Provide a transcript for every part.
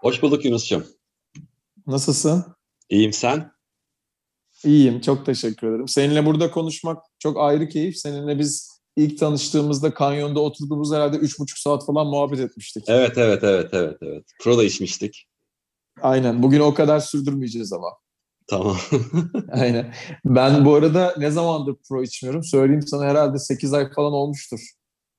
Hoş bulduk Yunus'cum. Nasılsın? İyiyim sen? İyiyim, çok teşekkür ederim. Seninle burada konuşmak çok ayrı keyif. Seninle biz ilk tanıştığımızda kanyonda oturduğumuz herhalde üç buçuk saat falan muhabbet etmiştik. Evet, evet, evet, evet, evet. Pro da içmiştik. Aynen. Bugün o kadar sürdürmeyeceğiz ama. Tamam. Aynen. Ben bu arada ne zamandır pro içmiyorum? Söyleyeyim sana herhalde 8 ay falan olmuştur.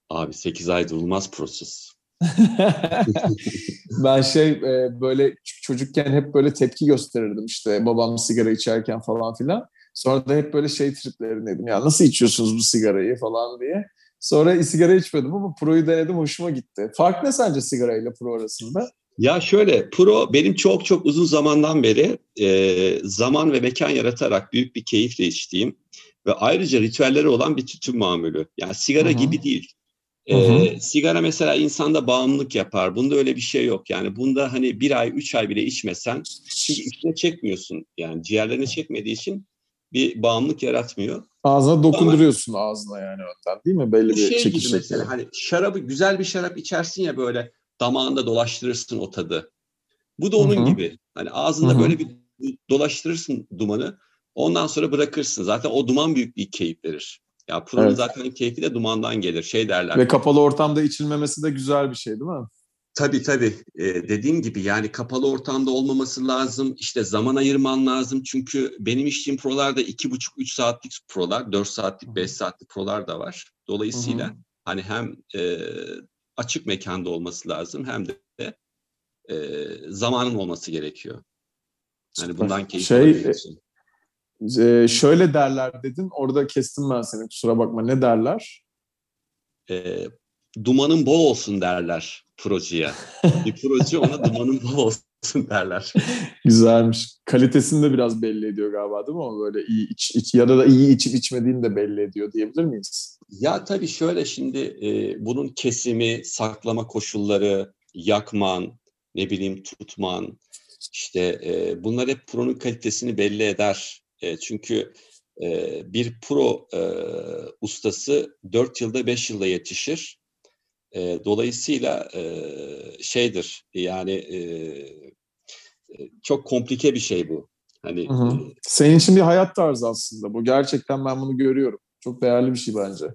Abi 8 ay durulmaz prosuz. ben şey e, böyle çocukken hep böyle tepki gösterirdim işte babam sigara içerken falan filan. Sonra da hep böyle şey triplerindeydim. Ya nasıl içiyorsunuz bu sigarayı falan diye. Sonra sigara içmedim ama pro'yu denedim hoşuma gitti. Fark ne sence sigara ile pro arasında? Ya şöyle pro benim çok çok uzun zamandan beri e, zaman ve mekan yaratarak büyük bir keyifle içtiğim ve ayrıca ritüelleri olan bir tütün mamülü. Yani sigara Hı-hı. gibi değil. E, sigara mesela insanda bağımlılık yapar. Bunda öyle bir şey yok. Yani bunda hani bir ay, üç ay bile içmesen çünkü içine çekmiyorsun. Yani ciğerlerini çekmediği için bir bağımlılık yaratmıyor. Ağzına dokunduruyorsun Ama, ağzına yani önden değil mi? Belli bir şey çekiş gibi mesela hani şarabı güzel bir şarap içersin ya böyle damağında dolaştırırsın o tadı. Bu da onun Hı-hı. gibi. Hani ağzında Hı-hı. böyle bir dolaştırırsın dumanı. Ondan sonra bırakırsın. Zaten o duman büyük bir keyif verir. Ya Pro'nun evet. zaten keyfi de dumandan gelir. Şey derler. Ve kapalı ortamda içilmemesi de güzel bir şey değil mi? Tabii tabii. Ee, dediğim gibi yani kapalı ortamda olmaması lazım. İşte zaman ayırman lazım. Çünkü benim içtiğim prolarda iki buçuk, üç saatlik prolar, dört saatlik, beş saatlik prolar da var. Dolayısıyla Hı-hı. hani hem e, açık mekanda olması lazım hem de e, zamanın olması gerekiyor. Yani bundan keyif şey, e, şöyle derler dedin. Orada kestim ben seni kusura bakma. Ne derler? E, dumanın bol olsun derler projeye. bir proje ona dumanın bol olsun derler. Güzelmiş. Kalitesini de biraz belli ediyor galiba değil mi? O böyle iyi iç, iç ya da iyi içip içmediğini de belli ediyor diyebilir miyiz? Ya tabii şöyle şimdi e, bunun kesimi, saklama koşulları, yakman, ne bileyim tutman, işte e, bunlar hep pronun kalitesini belli eder. E, çünkü e, bir pro e, ustası 4 yılda 5 yılda yetişir. E, dolayısıyla e, şeydir yani e, çok komplike bir şey bu. Hani hı hı. Senin için bir hayat tarzı aslında bu. Gerçekten ben bunu görüyorum. Çok değerli bir şey bence.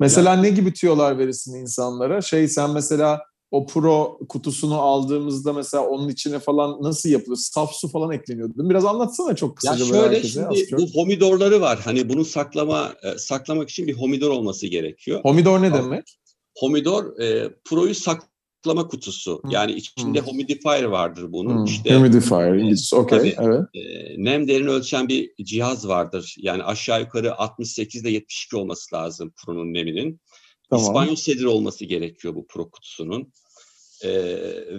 Mesela ya. ne gibi tüyolar verirsin insanlara? Şey sen mesela o Pro kutusunu aldığımızda mesela onun içine falan nasıl yapılıyor? Saf su falan ekleniyordu. Biraz anlatsana çok kısaca. Ya şöyle şimdi bu homidorları var. Hani bunu saklama e, saklamak için bir homidor olması gerekiyor. Homidor ne demek? Homidor e, Pro'yu saklama kutusu. Yani içinde hmm. humidifier vardır bunun. Hmm. İşte, humidifier İngilizce. Okey. Evet. E, nem değerini ölçen bir cihaz vardır. Yani aşağı yukarı 68 ile 72 olması lazım Pro'nun neminin. Tamam. İspanyol sedri olması gerekiyor bu Pro kutusunun. E,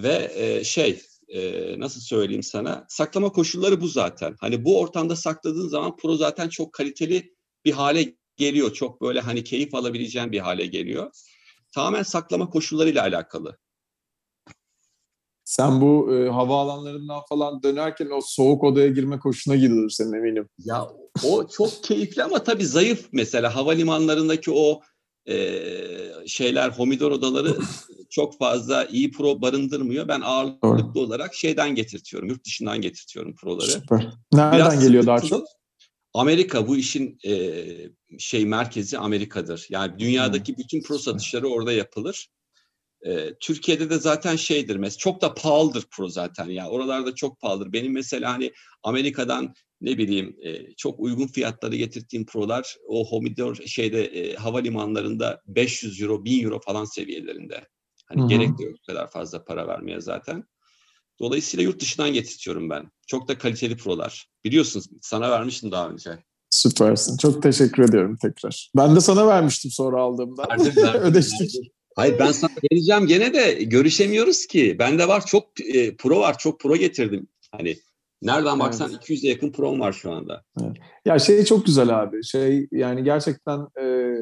ve e, şey e, nasıl söyleyeyim sana saklama koşulları bu zaten. Hani bu ortamda sakladığın zaman Pro zaten çok kaliteli bir hale geliyor. Çok böyle hani keyif alabileceğin bir hale geliyor. Tamamen saklama koşullarıyla alakalı. Sen bu e, havaalanlarından falan dönerken o soğuk odaya girme koşuna gidilir senin eminim. Ya o çok keyifli ama tabii zayıf mesela havalimanlarındaki o e, şeyler homidor odaları çok fazla iyi pro barındırmıyor. Ben ağırlıklı Doğru. olarak şeyden getirtiyorum, yurt dışından getirtiyorum proları. Süper. Nereden Biraz geliyor daha çok? Amerika bu işin e, şey merkezi Amerika'dır. Yani dünyadaki hmm. bütün pro satışları orada yapılır. E, Türkiye'de de zaten şeydir mesela çok da pahalıdır pro zaten ya. Yani oralarda çok pahalıdır. Benim mesela hani Amerika'dan ne bileyim e, çok uygun fiyatları getirdiğim prolar o Homidor şeyde e, havalimanlarında 500 euro 1000 euro falan seviyelerinde. Hani Hı-hı. gerek de yok kadar fazla para vermeye zaten. Dolayısıyla yurt dışından getirtiyorum ben. Çok da kaliteli prolar. Biliyorsunuz sana vermiştim daha önce. Süpersin. Çok teşekkür ediyorum tekrar. Ben de sana vermiştim sonra aldığımda. Verdim, verdim, Ödeştik. Hayır ben sana geleceğim gene de görüşemiyoruz ki. Bende var çok e, pro var. Çok pro getirdim. Hani nereden baksan evet. 200'e yakın prom var şu anda. Evet. Ya şey çok güzel abi. Şey yani gerçekten e,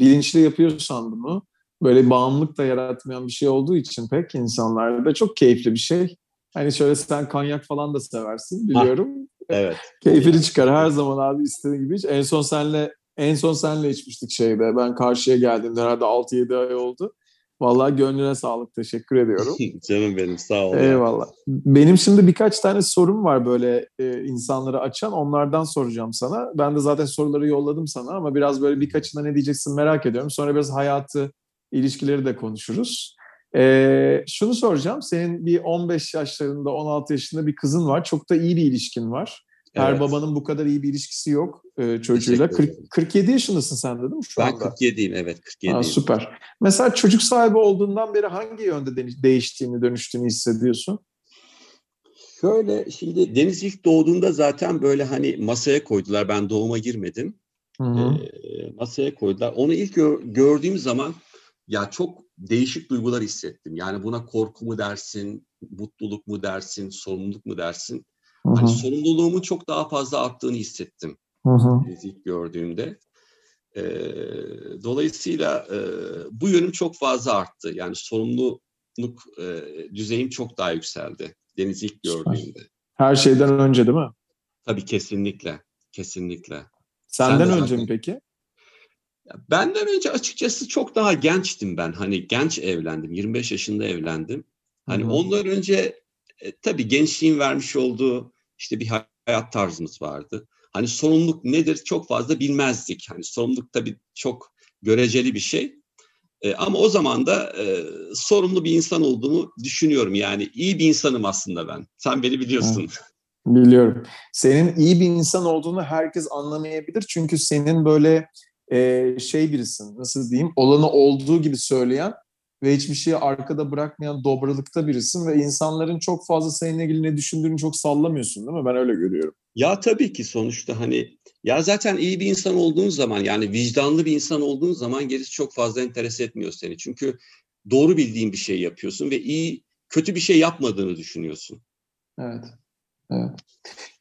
bilinçli yapıyorsan bunu böyle bağımlılık da yaratmayan bir şey olduğu için pek insanlarda çok keyifli bir şey. Hani şöyle sen kanyak falan da seversin biliyorum. Ha, evet. Keyfini çıkar her zaman abi istediğin gibi iç. En son senle en son senle içmiştik şeyde. Ben karşıya geldiğimde herhalde 6-7 ay oldu. Vallahi gönlüne sağlık. Teşekkür ediyorum. Canım benim sağ ol. Eyvallah. Benim şimdi birkaç tane sorum var böyle e, insanları açan. Onlardan soracağım sana. Ben de zaten soruları yolladım sana ama biraz böyle birkaçına ne diyeceksin merak ediyorum. Sonra biraz hayatı, ilişkileri de konuşuruz. E, şunu soracağım. Senin bir 15 yaşlarında, 16 yaşında bir kızın var. Çok da iyi bir ilişkin var. Her evet. babanın bu kadar iyi bir ilişkisi yok e, çocuğuyla. 40, 47 yaşındasın sen de değil mi şu ben anda? Ben 47'yim evet 47'yim. Ha, süper. Mesela çocuk sahibi olduğundan beri hangi yönde değiştiğini, dönüştüğünü hissediyorsun? Şöyle şimdi Deniz ilk doğduğunda zaten böyle hani masaya koydular. Ben doğuma girmedim. Hı hı. E, masaya koydular. Onu ilk gör, gördüğüm zaman ya çok değişik duygular hissettim. Yani buna korku mu dersin, mutluluk mu dersin, sorumluluk mu dersin? Hı Hani sorumluluğumun çok daha fazla arttığını hissettim. Hı hı. ilk gördüğümde. E, dolayısıyla e, bu yönüm çok fazla arttı. Yani sorumluluk e, düzeyim çok daha yükseldi. Deniz ilk gördüğümde. Her şeyden önce değil mi? Tabii kesinlikle. Kesinlikle. Senden Sen önce mi peki? Benden önce açıkçası çok daha gençtim ben. Hani genç evlendim. 25 yaşında evlendim. Hani Hı-hı. ondan önce e, tabii gençliğin vermiş olduğu işte bir hayat tarzımız vardı. Hani sorumluluk nedir çok fazla bilmezdik. Hani sorumluluk tabii çok göreceli bir şey. E, ama o zaman da e, sorumlu bir insan olduğumu düşünüyorum. Yani iyi bir insanım aslında ben. Sen beni biliyorsun. Evet. Biliyorum. Senin iyi bir insan olduğunu herkes anlamayabilir. Çünkü senin böyle e, şey birisin, nasıl diyeyim, olanı olduğu gibi söyleyen ve hiçbir şeyi arkada bırakmayan dobralıkta birisin ve insanların çok fazla seninle ilgili ne düşündüğünü çok sallamıyorsun değil mi? Ben öyle görüyorum. Ya tabii ki sonuçta hani ya zaten iyi bir insan olduğun zaman yani vicdanlı bir insan olduğun zaman gerisi çok fazla enteres etmiyor seni. Çünkü doğru bildiğin bir şey yapıyorsun ve iyi kötü bir şey yapmadığını düşünüyorsun. Evet. Evet.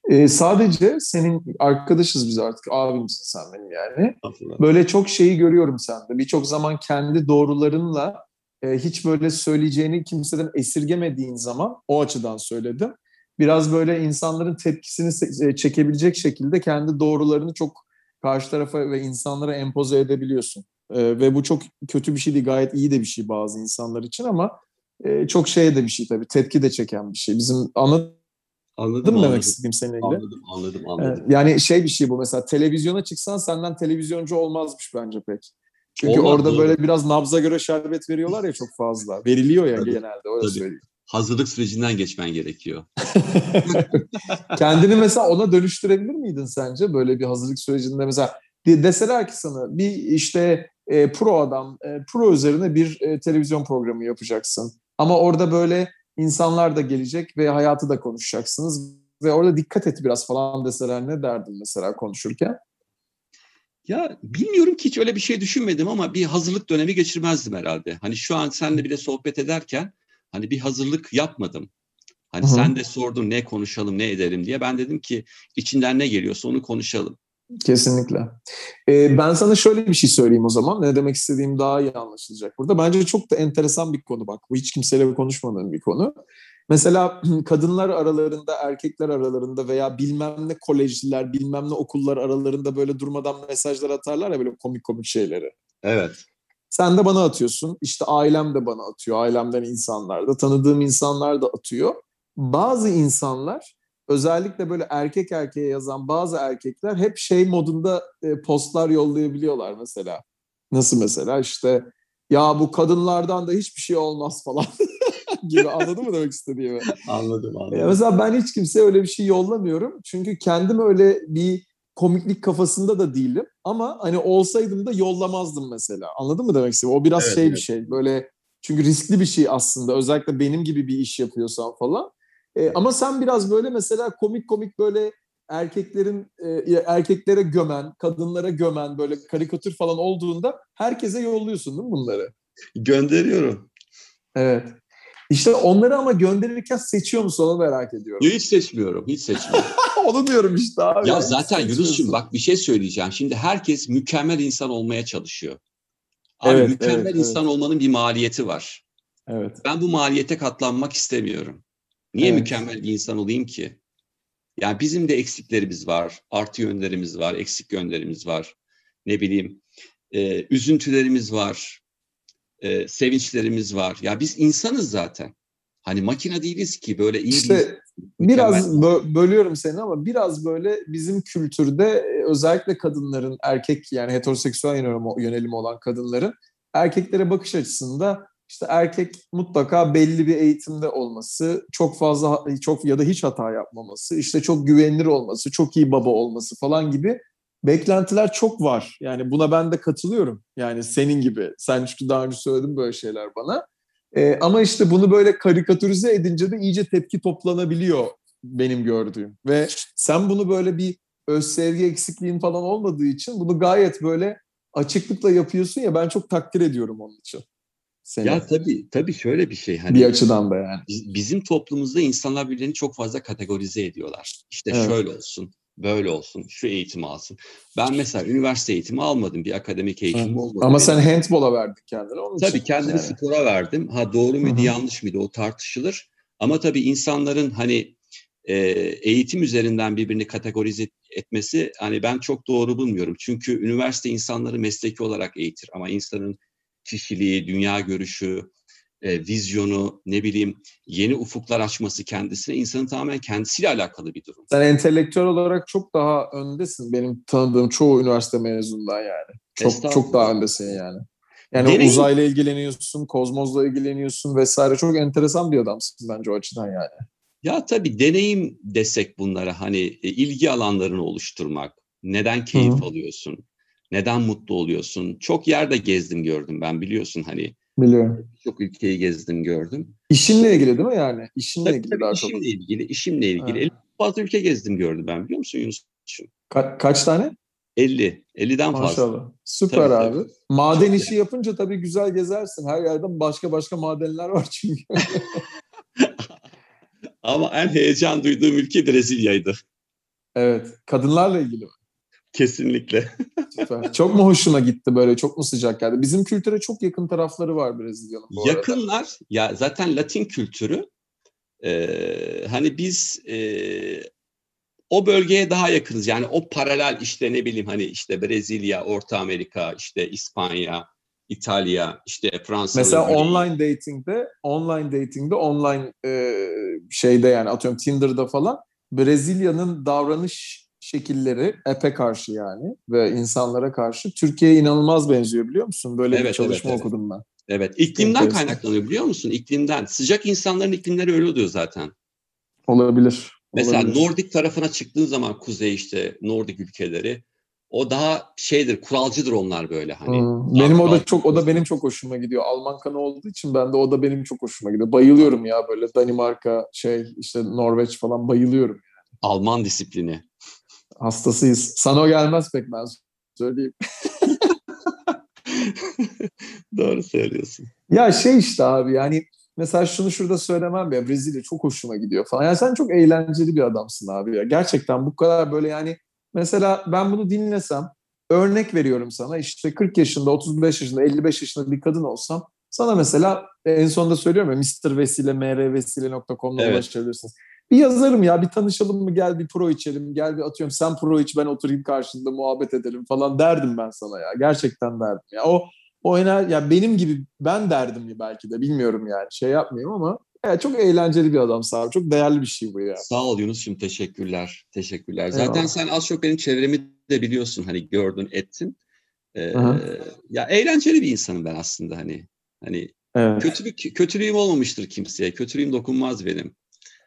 Ee, sadece senin arkadaşız biz artık abimsin sen benim yani. Aslında. Böyle çok şeyi görüyorum sende. Birçok zaman kendi doğrularınla e, hiç böyle söyleyeceğini kimseden esirgemediğin zaman o açıdan söyledim. Biraz böyle insanların tepkisini e, çekebilecek şekilde kendi doğrularını çok karşı tarafa ve insanlara empoze edebiliyorsun. E, ve bu çok kötü bir şey değil, gayet iyi de bir şey bazı insanlar için ama e, çok şey de bir şey tabii, tepki de çeken bir şey. Bizim anladın Anladım mı demek istediğim seninle ilgili? Anladım, anladım, anladım. Yani şey bir şey bu mesela televizyona çıksan senden televizyoncu olmazmış bence pek. Çünkü Olmaz, orada doğru. böyle biraz nabza göre şerbet veriyorlar ya çok fazla. Veriliyor ya Tabii. genelde öyle söyleyeyim. Hazırlık sürecinden geçmen gerekiyor. Kendini mesela ona dönüştürebilir miydin sence? Böyle bir hazırlık sürecinde mesela deseler ki sana bir işte e, pro adam, e, pro üzerine bir e, televizyon programı yapacaksın. Ama orada böyle insanlar da gelecek ve hayatı da konuşacaksınız. Ve orada dikkat et biraz falan deseler ne derdin mesela konuşurken? Ya bilmiyorum ki hiç öyle bir şey düşünmedim ama bir hazırlık dönemi geçirmezdim herhalde. Hani şu an seninle bile sohbet ederken hani bir hazırlık yapmadım. Hani Hı-hı. sen de sordun ne konuşalım ne edelim diye. Ben dedim ki içinden ne geliyorsa onu konuşalım. Kesinlikle. Ee, ben sana şöyle bir şey söyleyeyim o zaman. Ne demek istediğim daha iyi anlaşılacak burada. Bence çok da enteresan bir konu bak. Bu hiç kimseyle konuşmadığım bir konu. Mesela kadınlar aralarında, erkekler aralarında veya bilmem ne kolejler, bilmem ne okullar aralarında böyle durmadan mesajlar atarlar ya böyle komik komik şeyleri. Evet. Sen de bana atıyorsun. İşte ailem de bana atıyor. Ailemden insanlar da, tanıdığım insanlar da atıyor. Bazı insanlar özellikle böyle erkek erkeğe yazan bazı erkekler hep şey modunda e, postlar yollayabiliyorlar mesela. Nasıl mesela işte ya bu kadınlardan da hiçbir şey olmaz falan gibi anladın mı demek istediğimi? anladım anladım. Ya mesela ben hiç kimseye öyle bir şey yollamıyorum. Çünkü kendim öyle bir komiklik kafasında da değilim. Ama hani olsaydım da yollamazdım mesela. Anladın mı demek istediğimi? O biraz evet, şey evet. bir şey. Böyle çünkü riskli bir şey aslında. Özellikle benim gibi bir iş yapıyorsan falan. E, ama sen biraz böyle mesela komik komik böyle erkeklerin e, erkeklere gömen, kadınlara gömen böyle karikatür falan olduğunda herkese yolluyorsun değil mi bunları? Gönderiyorum. Evet. İşte onları ama gönderirken seçiyor musun onu merak ediyorum. Hiç seçmiyorum, hiç seçmiyorum. onu diyorum işte abi. ya zaten. Yunus'cum bak bir şey söyleyeceğim. Şimdi herkes mükemmel insan olmaya çalışıyor. Abi Evet, mükemmel evet, insan olmanın bir maliyeti var. Evet. Ben bu maliyete katlanmak istemiyorum. Niye Evet. mükemmel bir insan olayım ki? Yani bizim de eksiklerimiz var, artı yönlerimiz var, eksik yönlerimiz var. Ne bileyim, e, üzüntülerimiz var, e, sevinçlerimiz var. Ya biz insanız zaten. Hani makine değiliz ki böyle iyi bir İşte biraz bö- bölüyorum seni ama biraz böyle bizim kültürde e, özellikle kadınların erkek yani heteroseksüel yönelim, yönelim olan kadınların erkeklere bakış açısında işte erkek mutlaka belli bir eğitimde olması, çok fazla çok ya da hiç hata yapmaması, işte çok güvenilir olması, çok iyi baba olması falan gibi beklentiler çok var. Yani buna ben de katılıyorum. Yani senin gibi. Sen çünkü daha önce söyledin böyle şeyler bana. Ee, ama işte bunu böyle karikatürize edince de iyice tepki toplanabiliyor benim gördüğüm. Ve sen bunu böyle bir öz sevgi eksikliğin falan olmadığı için bunu gayet böyle açıklıkla yapıyorsun ya ben çok takdir ediyorum onun için. Seni. Ya tabii tabii şöyle bir şey hani bir açıdan da yani. biz- bizim toplumumuzda insanlar birbirlerini çok fazla kategorize ediyorlar. İşte Evet. şöyle olsun, böyle olsun, şu eğitimi alsın. Ben mesela üniversite eğitimi almadım, bir akademik eğitim olmadı. Ama sen handball'a verdin kendini onun Tabii için. kendimi yani. spora verdim. Ha doğru muydu, yanlış mıydı o tartışılır. Ama tabii insanların hani e, eğitim üzerinden birbirini kategorize etmesi hani ben çok doğru bulmuyorum. Çünkü üniversite insanları mesleki olarak eğitir ama insanın kişiliği, dünya görüşü, e, vizyonu, ne bileyim yeni ufuklar açması kendisine insanın tamamen kendisiyle alakalı bir durum. Sen entelektüel olarak çok daha öndesin benim tanıdığım çoğu üniversite mezunundan yani. Çok çok daha öndesin yani. Yani Deneyim- uzayla ilgileniyorsun, kozmozla ilgileniyorsun vesaire. Çok enteresan bir adamsın bence o açıdan yani. Ya tabii deneyim desek bunlara hani e, ilgi alanlarını oluşturmak, neden keyif Hı. alıyorsun, neden mutlu oluyorsun. Çok yerde gezdim gördüm ben biliyorsun hani Biliyorum. çok ülkeyi gezdim gördüm. İşinle ilgili değil mi yani? İşinle Tabii, ilgili tabii daha çok. işimle ilgili, işimle ilgili. Ha. 50 fazla ülke gezdim gördüm ben biliyor musun Yunus? Ka- kaç tane? 50, 50'den fazla. Maşallah. Süper Tabii, abi. tabii. Maden Çok işi yapınca tabii güzel gezersin. Her yerden başka başka madenler var çünkü. Ama en heyecan duyduğum ülke Brezilya'ydı. evet. Kadınlarla ilgili mi? Kesinlikle. Süper. çok mu hoşuna gitti böyle? Çok mu sıcak geldi? Bizim kültüre çok yakın tarafları var Brezilya'nın bu arada. Yakınlar ya zaten Latin kültürü e, hani biz e, o bölgeye daha yakınız. Yani o paralel işte ne bileyim hani işte Brezilya, Orta Amerika, işte İspanya, İtalya, işte Fransa. Mesela online dating'de, online dating'de, online e, şeyde yani atıyorum Tinder'da falan Brezilya'nın davranış şekilleri app'e karşı yani ve insanlara karşı Türkiye'ye inanılmaz benziyor biliyor musun? Böyle bir Evet, çalışma evet, evet. okudum ben. Evet, iklimden Enteresan. kaynaklanıyor biliyor musun? İklimden. Sıcak insanların iklimleri öyle oluyor zaten. Olabilir. Mesela olabilir. Nordik tarafına çıktığın zaman kuzey işte Nordik ülkeleri o daha şeydir, kuralcıdır onlar böyle hani. Hmm. Benim o da çok o da benim çok hoşuma gidiyor. Alman kanı olduğu için ben de o da benim çok hoşuma gidiyor. Bayılıyorum ya böyle Danimarka, şey işte Norveç falan bayılıyorum. Alman disiplini. Hastasıyız. Sana o gelmez pek ben söyleyeyim. Doğru söylüyorsun. Ya şey işte abi yani mesela şunu şurada söylemem ya Brezilya çok hoşuma gidiyor falan. Yani sen çok eğlenceli bir adamsın abi ya. Gerçekten bu kadar böyle yani mesela ben bunu dinlesem örnek veriyorum sana işte 40 yaşında, 35 yaşında, 55 yaşında bir kadın olsam sana mesela en sonunda söylüyorum ya Mr. Vesile, mrvesile.com'da Evet. ulaşabilirsiniz. Bir yazarım ya bir tanışalım mı gel bir pro içelim gel bir atıyorum sen pro iç ben oturayım karşında muhabbet edelim falan derdim ben sana ya gerçekten derdim ya o o ener ya benim gibi ben derdim ya belki de bilmiyorum yani şey yapmayayım ama ya çok eğlenceli bir adam abi çok değerli bir şey bu ya. Sağ ol Yunus'cum teşekkürler. Teşekkürler. Eyvallah. Zaten sen az çok benim çevremi de biliyorsun hani gördün ettin. Ee, Aha. ya eğlenceli bir insanım ben aslında hani. Hani Evet. kötülük kötülüğüm olmamıştır kimseye. Kötülüğüm dokunmaz benim.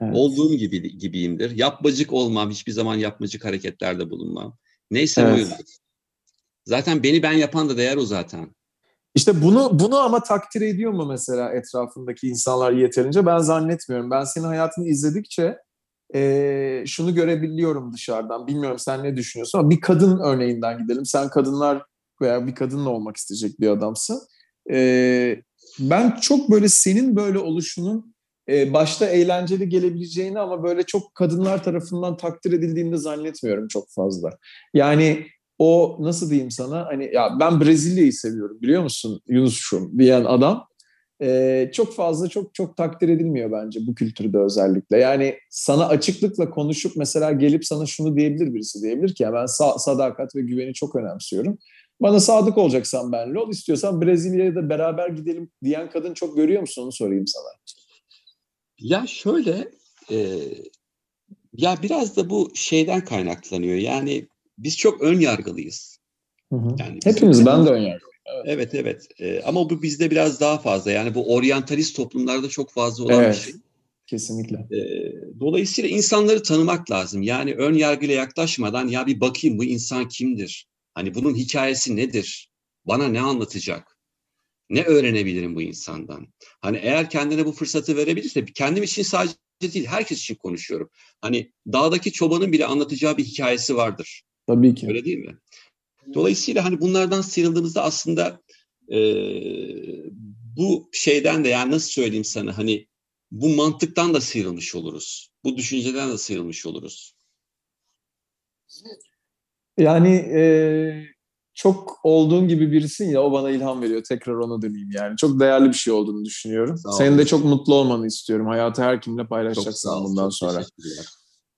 Evet. Olduğum gibi gibiyimdir. Yapmacık olmam, hiçbir zaman yapmacık hareketlerde bulunmam. Neyse Evet. oyumdur. Zaten beni ben yapan da değer o zaten. İşte bunu bunu ama takdir ediyor mu mesela etrafındaki insanlar yeterince? Ben zannetmiyorum. Ben senin hayatını izledikçe eee, şunu görebiliyorum dışarıdan. Bilmiyorum sen ne düşünüyorsun ama bir kadın örneğinden gidelim. Sen kadınlar veya bir kadınla olmak isteyecek bir adamsın. Ee, ben çok böyle senin böyle oluşunun e, başta eğlenceli gelebileceğini ama böyle çok kadınlar tarafından takdir edildiğini de zannetmiyorum çok fazla. Yani o nasıl diyeyim sana hani ya ben Brezilya'yı seviyorum biliyor musun Yunus'um diyen adam e, çok fazla çok çok takdir edilmiyor bence bu kültürde özellikle. Yani sana açıklıkla konuşup mesela gelip sana şunu diyebilir birisi diyebilir ki ya ben sa- sadakat ve güveni çok önemsiyorum. Bana sadık olacaksan benle ol, istiyorsan Brezilya'ya da beraber gidelim diyen kadın çok görüyor musun onu sorayım sana. Ya şöyle e, ya biraz da bu şeyden kaynaklanıyor. Yani biz çok ön yargılıyız. Hı hı. Yani Hepimiz ben de ön yargılıyım. Evet evet Ee, ama bu bizde biraz daha fazla yani bu oryantalist toplumlarda çok fazla olan Evet. bir şey. Kesinlikle. Ee, dolayısıyla insanları tanımak lazım. Yani ön yargıyla yaklaşmadan ya bir bakayım bu insan kimdir? Hani bunun hikayesi nedir? Bana ne anlatacak? Ne öğrenebilirim bu insandan? Hani eğer kendine bu fırsatı verebilirse kendim için sadece değil herkes için konuşuyorum. Hani dağdaki çobanın bile anlatacağı bir hikayesi vardır. Tabii ki. Öyle değil mi? Dolayısıyla hani bunlardan sıyrıldığımızda aslında e, bu şeyden de yani nasıl söyleyeyim sana hani bu mantıktan da sıyrılmış oluruz. Bu düşünceden de sıyrılmış oluruz. Yani e, çok olduğun gibi birisin ya o bana ilham veriyor. Tekrar ona döneyim yani. Çok değerli bir şey olduğunu düşünüyorum. Sağ Senin de çok mutlu olmanı istiyorum. Hayatı her kimle Çok paylaşacaksın ol. bundan çok sonra.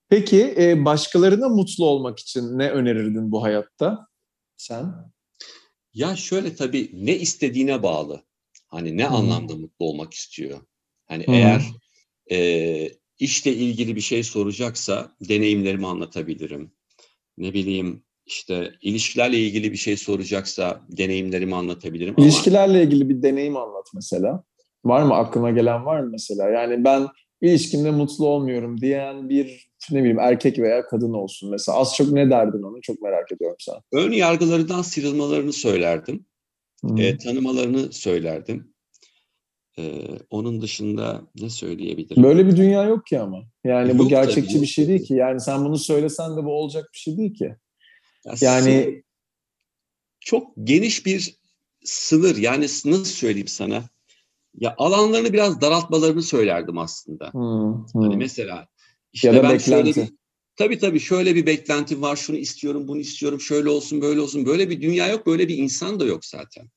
Peki e, başkalarına mutlu olmak için ne önerirdin bu hayatta? Sen? Ya şöyle tabii ne istediğine bağlı. Hani ne Hı. anlamda mutlu olmak istiyor. Hani Hı. eğer e, işle ilgili bir şey soracaksa deneyimlerimi anlatabilirim. Ne bileyim işte ilişkilerle ilgili bir şey soracaksa deneyimlerimi anlatabilirim ama İlişkilerle ilgili bir deneyim anlat mesela. Var mı aklına gelen var mı mesela? Yani ben ilişkimde mutlu olmuyorum diyen bir ne bileyim erkek veya kadın olsun mesela. Az çok ne derdin onu çok merak ediyorum sen. ön yargılarından sıyrılmalarını söylerdim. Hı. E, tanımalarını söylerdim. E, onun dışında ne söyleyebilirim? Böyle bir dünya yok ki ama. Yani bu Yok tabii, gerçekçi yok bir şey değil tabii. ki. Yani sen bunu söylesen de bu olacak bir şey değil ki. Ya Yani çok geniş bir sınır. Yani nasıl söyleyeyim sana? Ya alanlarını biraz daraltmalarını söylerdim aslında. hı, hı. Hani mesela işte ya da ben şöyle beklenti. bir tabii tabii şöyle bir beklentim var. Şunu istiyorum, bunu istiyorum. Şöyle olsun, böyle olsun. Böyle bir dünya yok, böyle bir insan da yok zaten.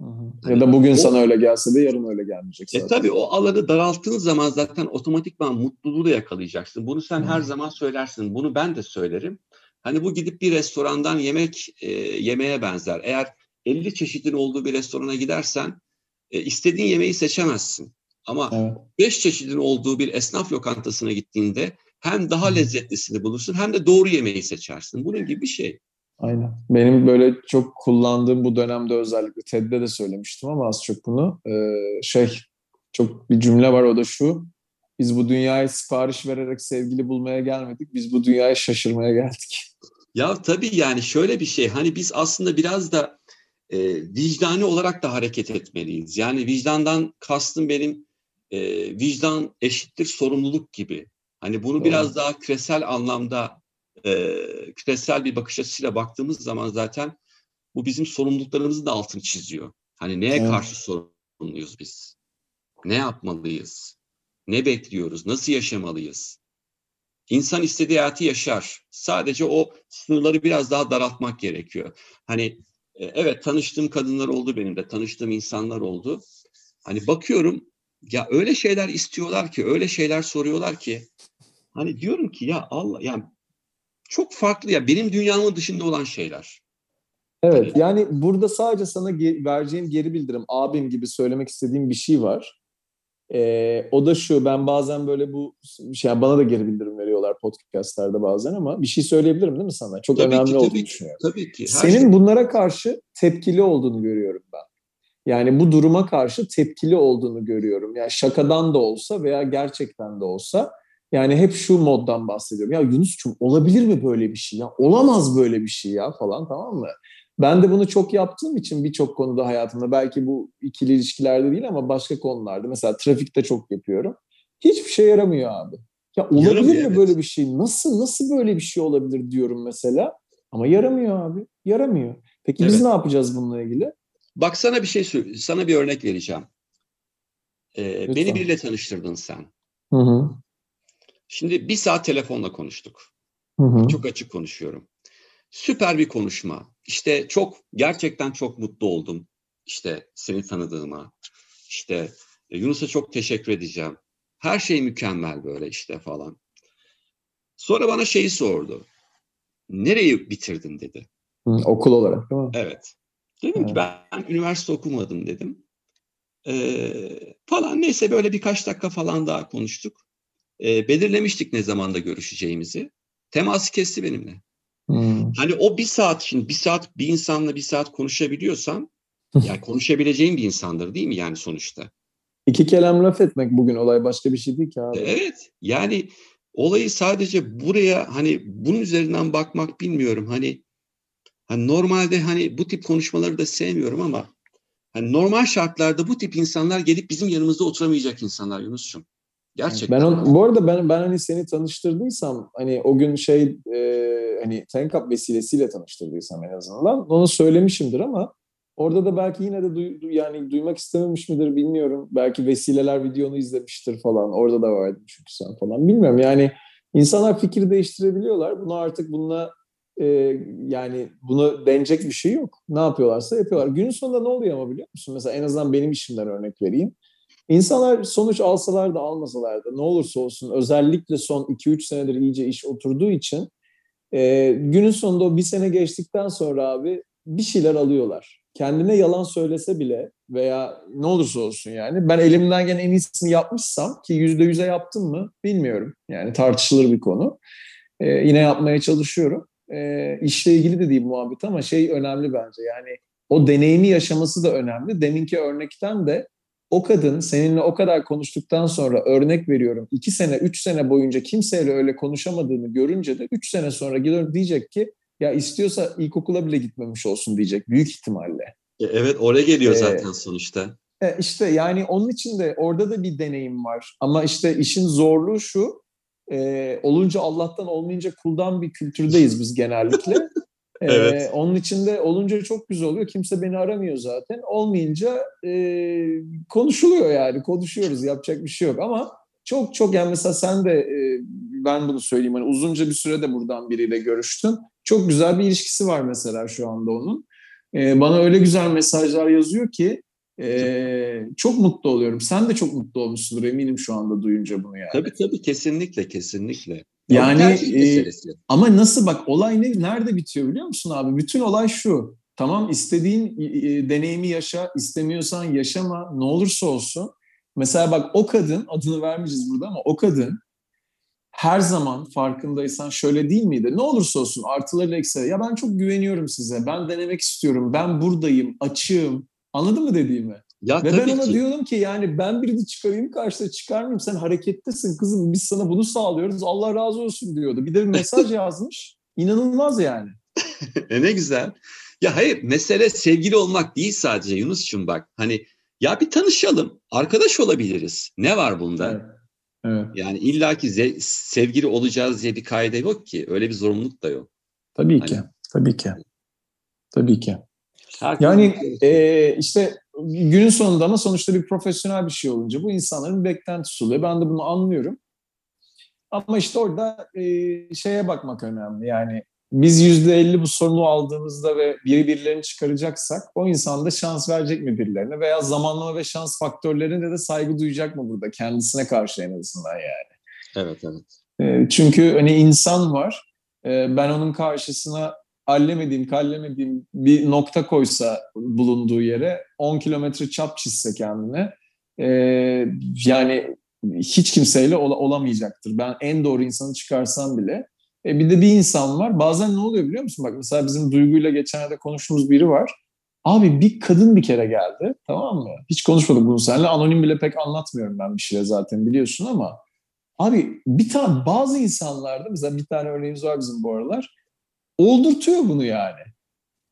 Hı hı. Ya da bugün O- sana öyle gelse de yarın öyle gelmeyecek E zaten. tabii o alanı daralttığın zaman zaten otomatikman mutluluğu da yakalayacaksın. Bunu sen her Hmm. zaman söylersin. Bunu ben de söylerim. Hani bu gidip bir restorandan yemek e, yemeye benzer. Eğer 50 çeşidin olduğu bir restorana gidersen e, istediğin yemeği seçemezsin. Ama Evet. 5 çeşidin olduğu bir esnaf lokantasına gittiğinde hem daha lezzetlisini bulursun hem de doğru yemeği seçersin. Bunun gibi bir şey. Aynen. Benim böyle çok kullandığım bu dönemde özellikle TED'de de söylemiştim ama az çok bunu. Ee, şey çok bir cümle var o da şu. Biz bu dünyaya sipariş vererek sevgili bulmaya gelmedik. Biz bu dünyaya şaşırmaya geldik. Ya tabii yani şöyle bir şey hani biz aslında biraz da e, vicdani olarak da hareket etmeliyiz. Yani vicdandan kastım benim e, vicdan eşittir sorumluluk gibi. Hani bunu Doğru. biraz daha küresel anlamda e, küresel bir bakış açısıyla baktığımız zaman zaten bu bizim sorumluluklarımızın da altını çiziyor. Hani neye Evet. karşı sorumluyuz biz? Ne yapmalıyız? Ne bekliyoruz? Nasıl yaşamalıyız? İnsan istediği hayatı yaşar. Sadece o sınırları biraz daha daraltmak gerekiyor. Hani e, evet tanıştığım kadınlar oldu benim de, tanıştığım insanlar oldu. Hani bakıyorum ya öyle şeyler istiyorlar ki, öyle şeyler soruyorlar ki hani diyorum ki ya Allah yani çok farklı ya benim dünyamın dışında olan şeyler. Evet yani burada sadece sana ge- vereceğim geri bildirim abim gibi söylemek istediğim bir şey var. Ee, o da şu ben bazen böyle bu şey yani bana da geri bildirim veriyorlar podcastlerde bazen ama bir şey söyleyebilirim değil mi sana? Çok Tabii önemli ki, olduğunu tabii ki. düşünüyorum. Tabii ki. Her Senin şey- bunlara karşı tepkili olduğunu görüyorum ben. Yani bu duruma karşı tepkili olduğunu görüyorum. Yani şakadan da olsa veya gerçekten de olsa yani hep şu moddan bahsediyorum. Ya Yunus'cum olabilir mi böyle bir şey ya? Olamaz böyle bir şey ya falan tamam mı? Ben de bunu çok yaptığım için birçok konuda hayatımda belki bu ikili ilişkilerde değil ama başka konularda mesela trafikte çok yapıyorum. Hiçbir şey yaramıyor abi. Ya olabilir Yaramıyor, mi evet. böyle bir şey? Nasıl nasıl böyle bir şey olabilir diyorum mesela. Ama yaramıyor abi. Yaramıyor. Peki biz Evet. ne yapacağız bununla ilgili? Bak sana bir şey sana bir örnek vereceğim. Ee, Lütfen. beni biriyle tanıştırdın sen. Hı hı. Şimdi bir saat telefonla konuştuk. Hı hı. Çok açık konuşuyorum. Süper bir konuşma. İşte çok gerçekten çok mutlu oldum. İşte seni tanıdığıma. İşte e, Yunus'a çok teşekkür edeceğim. Her şey mükemmel böyle işte falan. Sonra bana şeyi sordu. Nereyi bitirdin dedi. Hı, okul olarak değil mi? Evet. Dedim ki ben üniversite okumadım dedim. Ee, falan neyse böyle birkaç dakika falan daha konuştuk. Ee, belirlemiştik ne zamanda görüşeceğimizi. Teması kesti benimle. Hı. Hani o bir saat şimdi bir saat bir insanla bir saat konuşabiliyorsam yani konuşabileceğim bir insandır değil mi yani sonuçta? İki kelam laf etmek bugün olay başka bir şey değil ki abi. Evet yani olayı sadece buraya hani bunun üzerinden bakmak bilmiyorum hani, hani normalde hani bu tip konuşmaları da sevmiyorum ama hani normal şartlarda bu tip insanlar gelip bizim yanımızda oturamayacak insanlar Yunus'cum. Gerçekten. Ben on, bu arada ben ben hani seni tanıştırdıysam hani o gün şey e, hani Tenkap vesilesiyle tanıştırdıysam en azından onu söylemişimdir ama orada da belki yine de duy, du- yani duymak istememiş midir bilmiyorum. Belki vesileler videonu izlemiştir falan. Orada da vardı çünkü sen falan. Bilmiyorum yani insanlar fikir değiştirebiliyorlar. Bunu artık bununla e, yani bunu denecek bir şey yok. Ne yapıyorlarsa yapıyorlar. Günün sonunda ne oluyor ama biliyor musun? Mesela en azından benim işimden örnek vereyim. İnsanlar sonuç alsalar da almasalar da ne olursa olsun özellikle son 2-3 senedir iyice iş oturduğu için e, günün sonunda o bir sene geçtikten sonra abi bir şeyler alıyorlar. Kendine yalan söylese bile veya ne olursa olsun yani ben elimden gelen en iyisini yapmışsam ki yüzde yüze yaptım mı bilmiyorum. Yani tartışılır bir konu. E, yine yapmaya çalışıyorum. E, işle ilgili de değil muhabbet ama şey önemli bence yani o deneyimi yaşaması da önemli. Deminki örnekten de o kadın seninle o kadar konuştuktan sonra örnek veriyorum iki sene, üç sene boyunca kimseyle öyle konuşamadığını görünce de üç sene sonra gidiyor diyecek ki ya istiyorsa ilkokula bile gitmemiş olsun diyecek büyük ihtimalle. E, Evet oraya geliyor Ee, zaten sonuçta. E işte yani onun için de orada da bir deneyim var. Ama işte işin zorluğu şu, e, olunca Allah'tan olmayınca kuldan bir kültürdeyiz biz genellikle. E, Evet. Onun için de olunca çok güzel oluyor. Kimse beni aramıyor zaten. Olmayınca e, konuşuluyor yani. Konuşuyoruz. Yapacak bir şey yok. Ama çok çok yani mesela sen de e, ben bunu söyleyeyim. Hani uzunca bir sürede buradan biriyle görüştün. Çok güzel bir ilişkisi var mesela şu anda onun. E, bana öyle güzel mesajlar yazıyor ki ee, çok mutlu oluyorum. Sen de çok mutlu olmuşsundur eminim şu anda duyunca bunu yani. Tabii tabii kesinlikle kesinlikle. Yani, e. Ama nasıl bak olay ne nerede bitiyor biliyor musun abi? Bütün olay şu. Tamam istediğin e, deneyimi yaşa, istemiyorsan yaşama ne olursa olsun. Mesela bak o kadın adını vermeyeceğiz burada ama o kadın her zaman farkındaysan şöyle değil miydi? Ne olursa olsun artılarıyla eksileri. Ya ben çok güveniyorum size. Ben denemek istiyorum. Ben buradayım. Açığım. Anladın mı dediğimi? Ya Ve tabii ben ona ki. diyorum ki yani ben birini çıkarayım karşıda çıkarmayayım sen harekettesin kızım biz sana bunu sağlıyoruz Allah razı olsun diyordu. Bir de bir mesaj yazmış. İnanılmaz yani. E ne güzel. Ya hayır mesele sevgili olmak değil sadece Yunus'cum bak. Hani ya bir tanışalım. Arkadaş olabiliriz. Ne var bunda? Evet. evet. Yani illaki ze- sevgili olacağız diye bir kaide yok ki. Öyle bir zorunluluk da yok. Tabii ki. Hani- Tabii ki. Tabii ki. Herkes Yani e, işte günün sonunda ama sonuçta bir profesyonel bir şey olunca bu insanların beklentisi oluyor. Ben de bunu anlıyorum. Ama işte orada e, şeye bakmak önemli. Yani biz yüzde elli bu sorunu aldığımızda ve biri birilerini çıkaracaksak o insan da şans verecek mi birilerine veya zamanlama ve şans faktörlerine de saygı duyacak mı burada kendisine karşı en azından yani. Evet evet. E, çünkü hani insan var. E, ben onun karşısına allemediğim, kallemediğim bir nokta koysa bulunduğu yere 10 kilometre çap çizse kendine e, yani hiç kimseyle ol- olamayacaktır. Ben en doğru insanı çıkarsam bile. E, bir de bir insan var. Bazen ne oluyor biliyor musun? Bak mesela bizim Duygu'yla geçenlerde konuştuğumuz biri var. Abi bir kadın bir kere geldi tamam mı? Hiç konuşmadık bunu seninle. Anonim bile pek anlatmıyorum ben bir şeyle zaten biliyorsun ama Abi bir tane bazı insanlarda mesela bir tane örneğimiz var bizim bu aralar. Oldurtuyor bunu yani.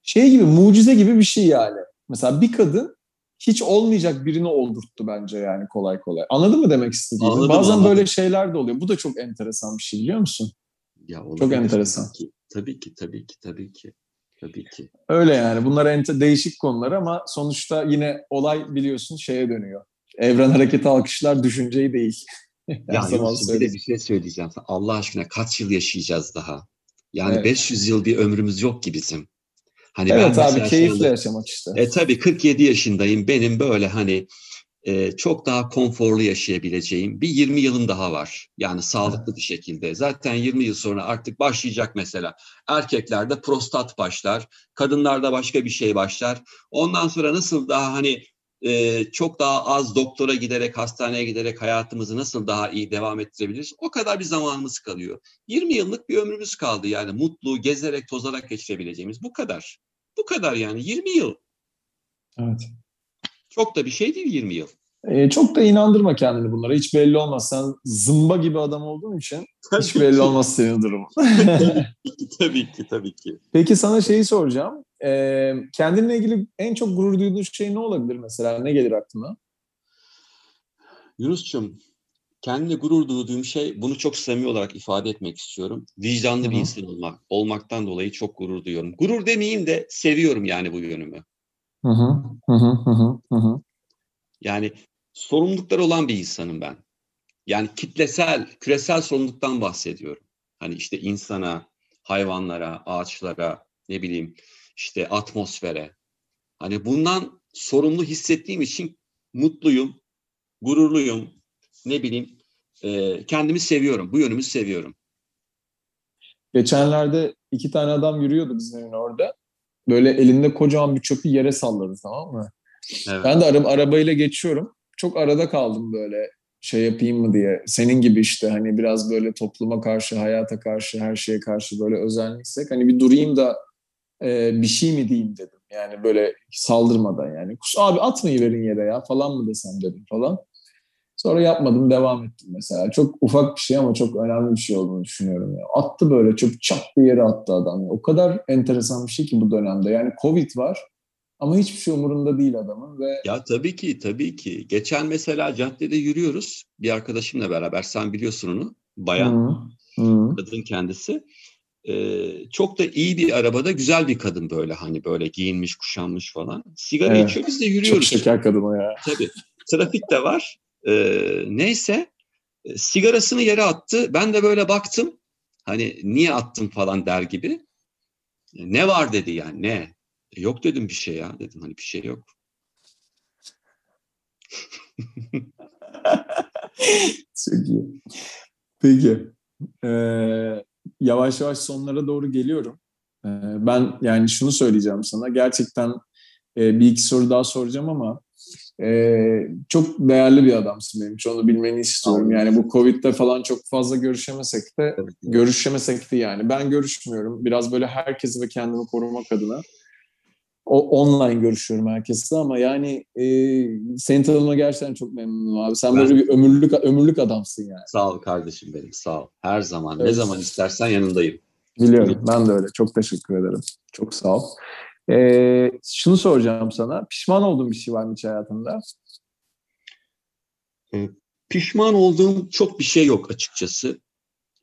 Şey gibi mucize gibi bir şey yani. Mesela bir kadın hiç olmayacak birini oldurttu bence yani kolay kolay. Anladın mı demek istediğimi? Anladım, Bazen anladım. böyle şeyler de oluyor. Bu da çok enteresan bir şey biliyor musun? Ya Çok enteresan. Tabii ki, tabii ki, tabii ki, tabii ki. Tabii ki. Öyle yani. Bunlar ente- değişik konular ama sonuçta yine olay biliyorsun şeye dönüyor. Evren hareketi alkışlar düşünceyi değil. Ya bir de bir şey söyleyeceğim. Allah aşkına kaç yıl yaşayacağız daha? Yani Evet. 500 yıl bir ömrümüz yok ki bizim. Hani Evet abi mesela şu keyifle anda- yaşamak işte. E tabii 47 yaşındayım. Benim böyle hani e, çok daha konforlu yaşayabileceğim bir 20 yılım daha var. Yani sağlıklı bir şekilde. Zaten 20 yıl sonra artık başlayacak mesela. Erkeklerde prostat başlar, kadınlarda başka bir şey başlar. Ondan sonra nasıl daha hani e, çok daha az doktora giderek, hastaneye giderek hayatımızı nasıl daha iyi devam ettirebiliriz? O kadar bir zamanımız kalıyor. 20 yıllık bir ömrümüz kaldı yani mutlu, gezerek, tozarak geçirebileceğimiz bu kadar. Bu kadar yani 20 yıl. Evet. Çok da bir şey değil 20 yıl. Ee, çok da inandırma kendini bunlara. Hiç belli olmaz. Sen zımba gibi adam olduğun için hiç belli olmaz senin durumun. tabii ki, tabii ki. Peki sana şeyi soracağım. Ee, kendinle ilgili en çok gurur duyduğun şey ne olabilir mesela? Ne gelir aklına? Yunus'cum, kendine gurur duyduğum şey, bunu çok samimi olarak ifade etmek istiyorum. Vicdanlı bir Hı hı. insan olmak, olmaktan dolayı çok gurur duyuyorum. Gurur demeyeyim de seviyorum yani bu yönümü. Hı hı. Hı hı hı hı hı hı. Yani sorumluluklar olan bir insanım ben. Yani kitlesel, küresel sorumluluktan bahsediyorum. Hani işte insana, hayvanlara, ağaçlara, ne bileyim işte atmosfere. Hani bundan sorumlu hissettiğim için mutluyum, gururluyum. Ne bileyim e, kendimi seviyorum, bu yönümü seviyorum. Geçenlerde iki tane adam yürüyordu bizim evin orada. Böyle elinde kocaman bir çöpü yere salladı tamam mı? Evet. Ben de ara, arabayla geçiyorum. Çok arada kaldım böyle şey yapayım mı diye. Senin gibi işte hani biraz böyle topluma karşı, hayata karşı, her şeye karşı böyle özenliysek hani bir durayım da e, bir şey mi diyeyim dedim. Yani böyle saldırmadan yani. Kus abi atmayı verin yere ya falan mı desem dedim falan. Sonra yapmadım devam ettim mesela. Çok ufak bir şey ama çok önemli bir şey olduğunu düşünüyorum. Ya. Attı böyle çöp çat bir yere attı adam. O kadar enteresan bir şey ki bu dönemde. Yani Covid var ama hiçbir şey umurunda değil adamın ve Ya tabii ki, tabii ki. Geçen mesela caddede yürüyoruz bir arkadaşımla beraber. Sen biliyorsun onu. Bayan, Hı, hı. kadın kendisi. Ee, çok da iyi bir arabada güzel bir kadın böyle hani böyle giyinmiş, kuşanmış falan. Sigara Evet. içiyor biz de Çok yürüyoruz. şeker kadın o ya. Tabii. Trafik de var. Ee, neyse e, sigarasını yere attı. Ben de böyle baktım. Hani niye attın falan der gibi. E, Ne var dedi yani ne? E, Yok dedim bir şey ya dedim hani bir şey yok. Çok iyi. Peki. Ee, yavaş yavaş sonlara doğru geliyorum. Ee, ben yani şunu söyleyeceğim sana. Gerçekten e, bir iki soru daha soracağım ama e, çok değerli bir adamsın benim için. Onu bilmeni istiyorum. Yani bu Covid'de falan çok fazla görüşemesek de görüşemesek de yani. Ben görüşmüyorum. Biraz böyle herkesi ve kendimi korumak adına. O, online görüşüyorum herkesle ama yani e, seni tanıma gerçekten çok memnunum abi. Sen Ben- böyle bir ömürlük ömürlük adamsın yani. Sağ ol kardeşim benim sağ ol. Her zaman ne Evet. zaman istersen yanındayım. Biliyorum. Ben de öyle. Çok teşekkür ederim. Çok sağ ol. E, şunu soracağım sana. Pişman olduğun bir şey var mı hiç hayatında? Pişman olduğum çok bir şey yok açıkçası.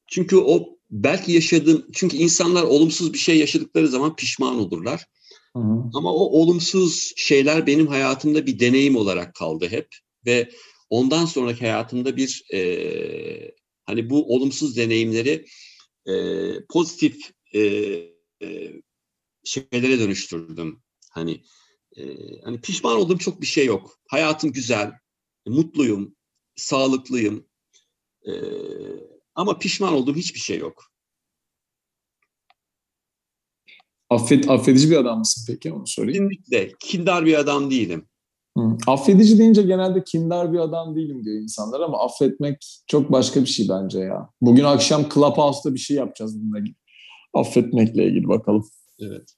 Çünkü o belki yaşadığım çünkü insanlar olumsuz bir şey yaşadıkları zaman pişman olurlar. Hı hı. Ama o olumsuz şeyler benim hayatımda bir deneyim olarak kaldı hep ve ondan sonraki hayatımda bir e, hani bu olumsuz deneyimleri e, pozitif e, şeylere dönüştürdüm. Hani e, hani pişman olduğum çok bir şey yok. Hayatım güzel, mutluyum, sağlıklıyım. E, ama pişman olduğum hiçbir şey yok. Affet, affedici bir adam mısın peki? Onu sorayım. Kesinlikle kindar bir adam değilim. Hı. Affedici deyince genelde kindar bir adam değilim diyor insanlar ama affetmek çok başka bir şey bence ya. Bugün akşam Clubhouse'da bir şey yapacağız bununla ilgili. Affetmekle ilgili bakalım. Evet.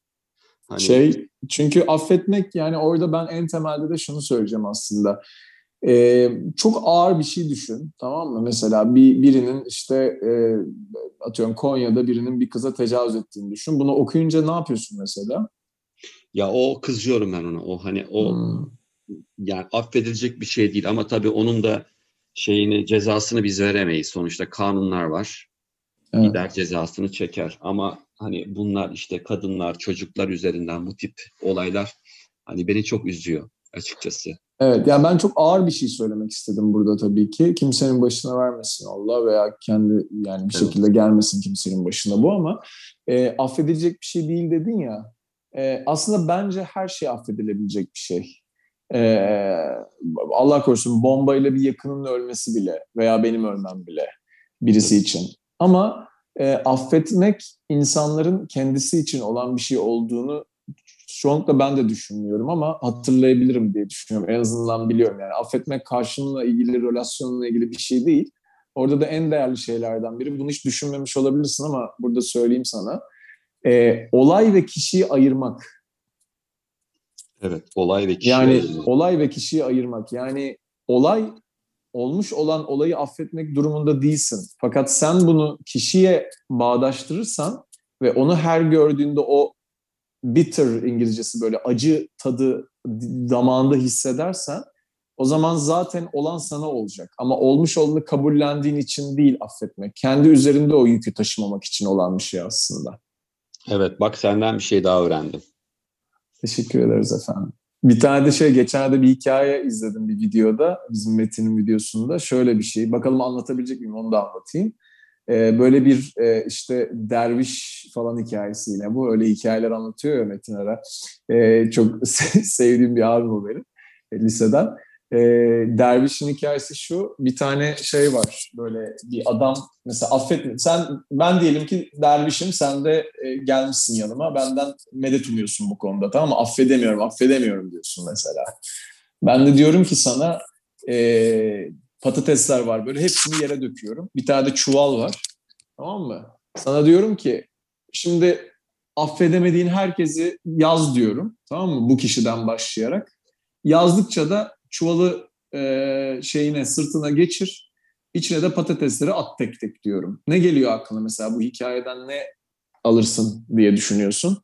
Hani, Şey çünkü affetmek yani orada ben en temelde de şunu söyleyeceğim aslında. Ee, çok ağır bir şey düşün tamam mı? Mesela bir birinin işte e, atıyorum Konya'da birinin bir kıza tecavüz ettiğini düşün. Bunu okuyunca ne yapıyorsun mesela? Ya o kızıyorum ben ona. O hani o Hmm. yani affedilecek bir şey değil ama tabii onun da şeyini cezasını biz veremeyiz. Sonuçta kanunlar var. Evet. Gider cezasını çeker ama hani bunlar işte kadınlar, çocuklar üzerinden bu tip olaylar hani beni çok üzüyor açıkçası. Evet yani ben çok ağır bir şey söylemek istedim burada tabii ki. Kimsenin başına vermesin Allah veya kendi yani bir Evet. şekilde gelmesin kimsenin başına bu ama e, affedilecek bir şey değil dedin ya. E, aslında bence her şey affedilebilecek bir şey. E, Allah korusun bombayla bir yakının ölmesi bile veya benim ölmem bile birisi için. Ama e, affetmek insanların kendisi için olan bir şey olduğunu çoğunlukla ben de düşünmüyorum ama hatırlayabilirim diye düşünüyorum. En azından biliyorum yani affetmek karşınınla ilgili, relasyonunla ilgili bir şey değil. Orada da en değerli şeylerden biri. Bunu hiç düşünmemiş olabilirsin ama burada söyleyeyim sana. Ee, olay ve kişiyi ayırmak. Evet, olay ve kişi. Yani olay ve kişiyi ayırmak. Yani olay olmuş olan olayı affetmek durumunda değilsin. Fakat sen bunu kişiye bağdaştırırsan ve onu her gördüğünde o bitter İngilizcesi böyle acı tadı damağında hissedersen o zaman zaten olan sana olacak. Ama olmuş olanı kabullendiğin için değil affetmek. Kendi üzerinde o yükü taşımamak için olan bir şey aslında. Evet, bak senden bir şey daha öğrendim. Teşekkür ederiz efendim. Bir tane de şey geçenlerde bir hikaye izledim bir videoda. Bizim Metin'in videosunda. Şöyle bir şey. Bakalım anlatabilecek miyim onu da anlatayım. Ee, böyle bir e, işte derviş falan hikayesi yine bu. Öyle hikayeler anlatıyor ya Metin Ara. Ee, çok sevdiğim bir abim o benim e, liseden. Ee, dervişin hikayesi şu. Bir tane şey var. Böyle bir adam mesela affet sen ben diyelim ki dervişim sen de e, gelmişsin yanıma benden medet umuyorsun bu konuda tamam mı? Affedemiyorum affedemiyorum diyorsun mesela. Ben de diyorum ki sana patatesler var böyle hepsini yere döküyorum. Bir tane de çuval var tamam mı? Sana diyorum ki şimdi affedemediğin herkesi yaz diyorum tamam mı? Bu kişiden başlayarak. Yazdıkça da çuvalı e, şeyine sırtına geçir. İçine de patatesleri at tek tek diyorum. Ne geliyor aklına mesela bu hikayeden ne alırsın diye düşünüyorsun?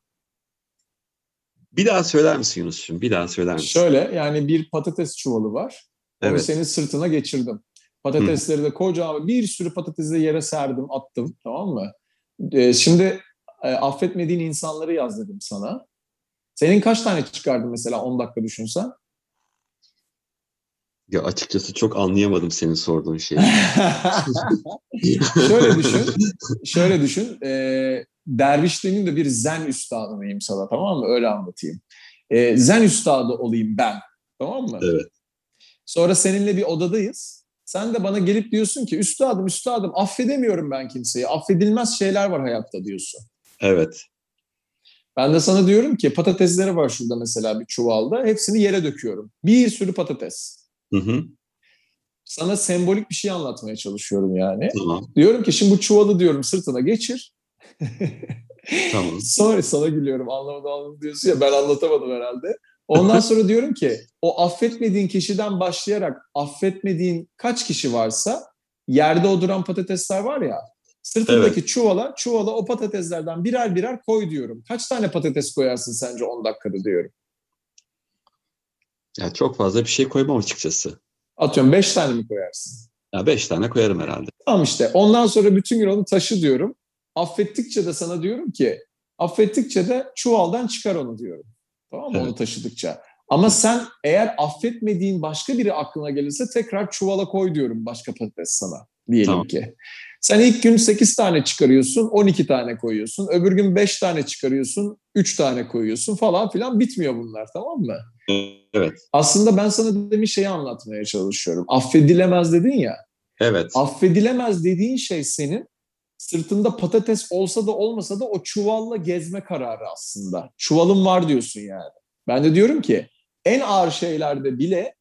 Bir daha söyler misin Yunus'cum? Bir daha söyler misin? Şöyle yani bir patates çuvalı var. Onu Evet. senin sırtına geçirdim. Patatesleri de kocaman bir sürü patatesi de yere serdim, attım. Tamam mı? Ee, şimdi e, affetmediğin insanları yaz dedim sana. Senin kaç tane çıkardın mesela 10 dakika düşünsen? Ya açıkçası çok anlayamadım senin sorduğun şeyi. şöyle düşün. Şöyle düşün. E, derviş demeyeyim de bir zen üstadıyım sana tamam mı? Öyle anlatayım. E, zen üstadı olayım ben. Tamam mı? Evet. Sonra seninle bir odadayız. Sen de bana gelip diyorsun ki üstadım üstadım affedemiyorum ben kimseyi. Affedilmez şeyler var hayatta diyorsun. Evet. Ben de sana diyorum ki patatesleri var şurada mesela bir çuvalda. Hepsini yere döküyorum. Bir sürü patates. Hı hı. Sana sembolik bir şey anlatmaya çalışıyorum yani. Tamam. Diyorum ki şimdi bu çuvalı diyorum sırtına geçir. Tamam. Sonra sana gülüyorum anlamadım anlamadım diyorsun ya ben anlatamadım herhalde. Ondan sonra diyorum ki o affetmediğin kişiden başlayarak affetmediğin kaç kişi varsa yerde o duran patatesler var ya sırtındaki çuvala çuvala o patateslerden birer birer koy diyorum. Kaç tane patates koyarsın sence 10 dakikada diyorum. Ya çok fazla bir şey koymam açıkçası. Atıyorum 5 tane mi koyarsın? Ya beş tane koyarım herhalde. Tamam işte ondan sonra bütün gün onu taşı diyorum. Affettikçe de sana diyorum ki affettikçe de çuvaldan çıkar onu diyorum. Tamam mı Evet. onu taşıdıkça. Ama sen eğer affetmediğin başka biri aklına gelirse tekrar çuvala koy diyorum başka patates sana diyelim Tamam. ki. Sen ilk gün 8 tane çıkarıyorsun, 12 tane koyuyorsun. Öbür gün 5 tane çıkarıyorsun, 3 tane koyuyorsun falan filan bitmiyor bunlar tamam mı? Evet. Aslında ben sana demin şeyi anlatmaya çalışıyorum. Affedilemez dedin ya. Evet. Affedilemez dediğin şey senin sırtında patates olsa da olmasa da o çuvalla gezme kararı aslında. Çuvalın var diyorsun yani. Ben de diyorum ki en ağır şeylerde bile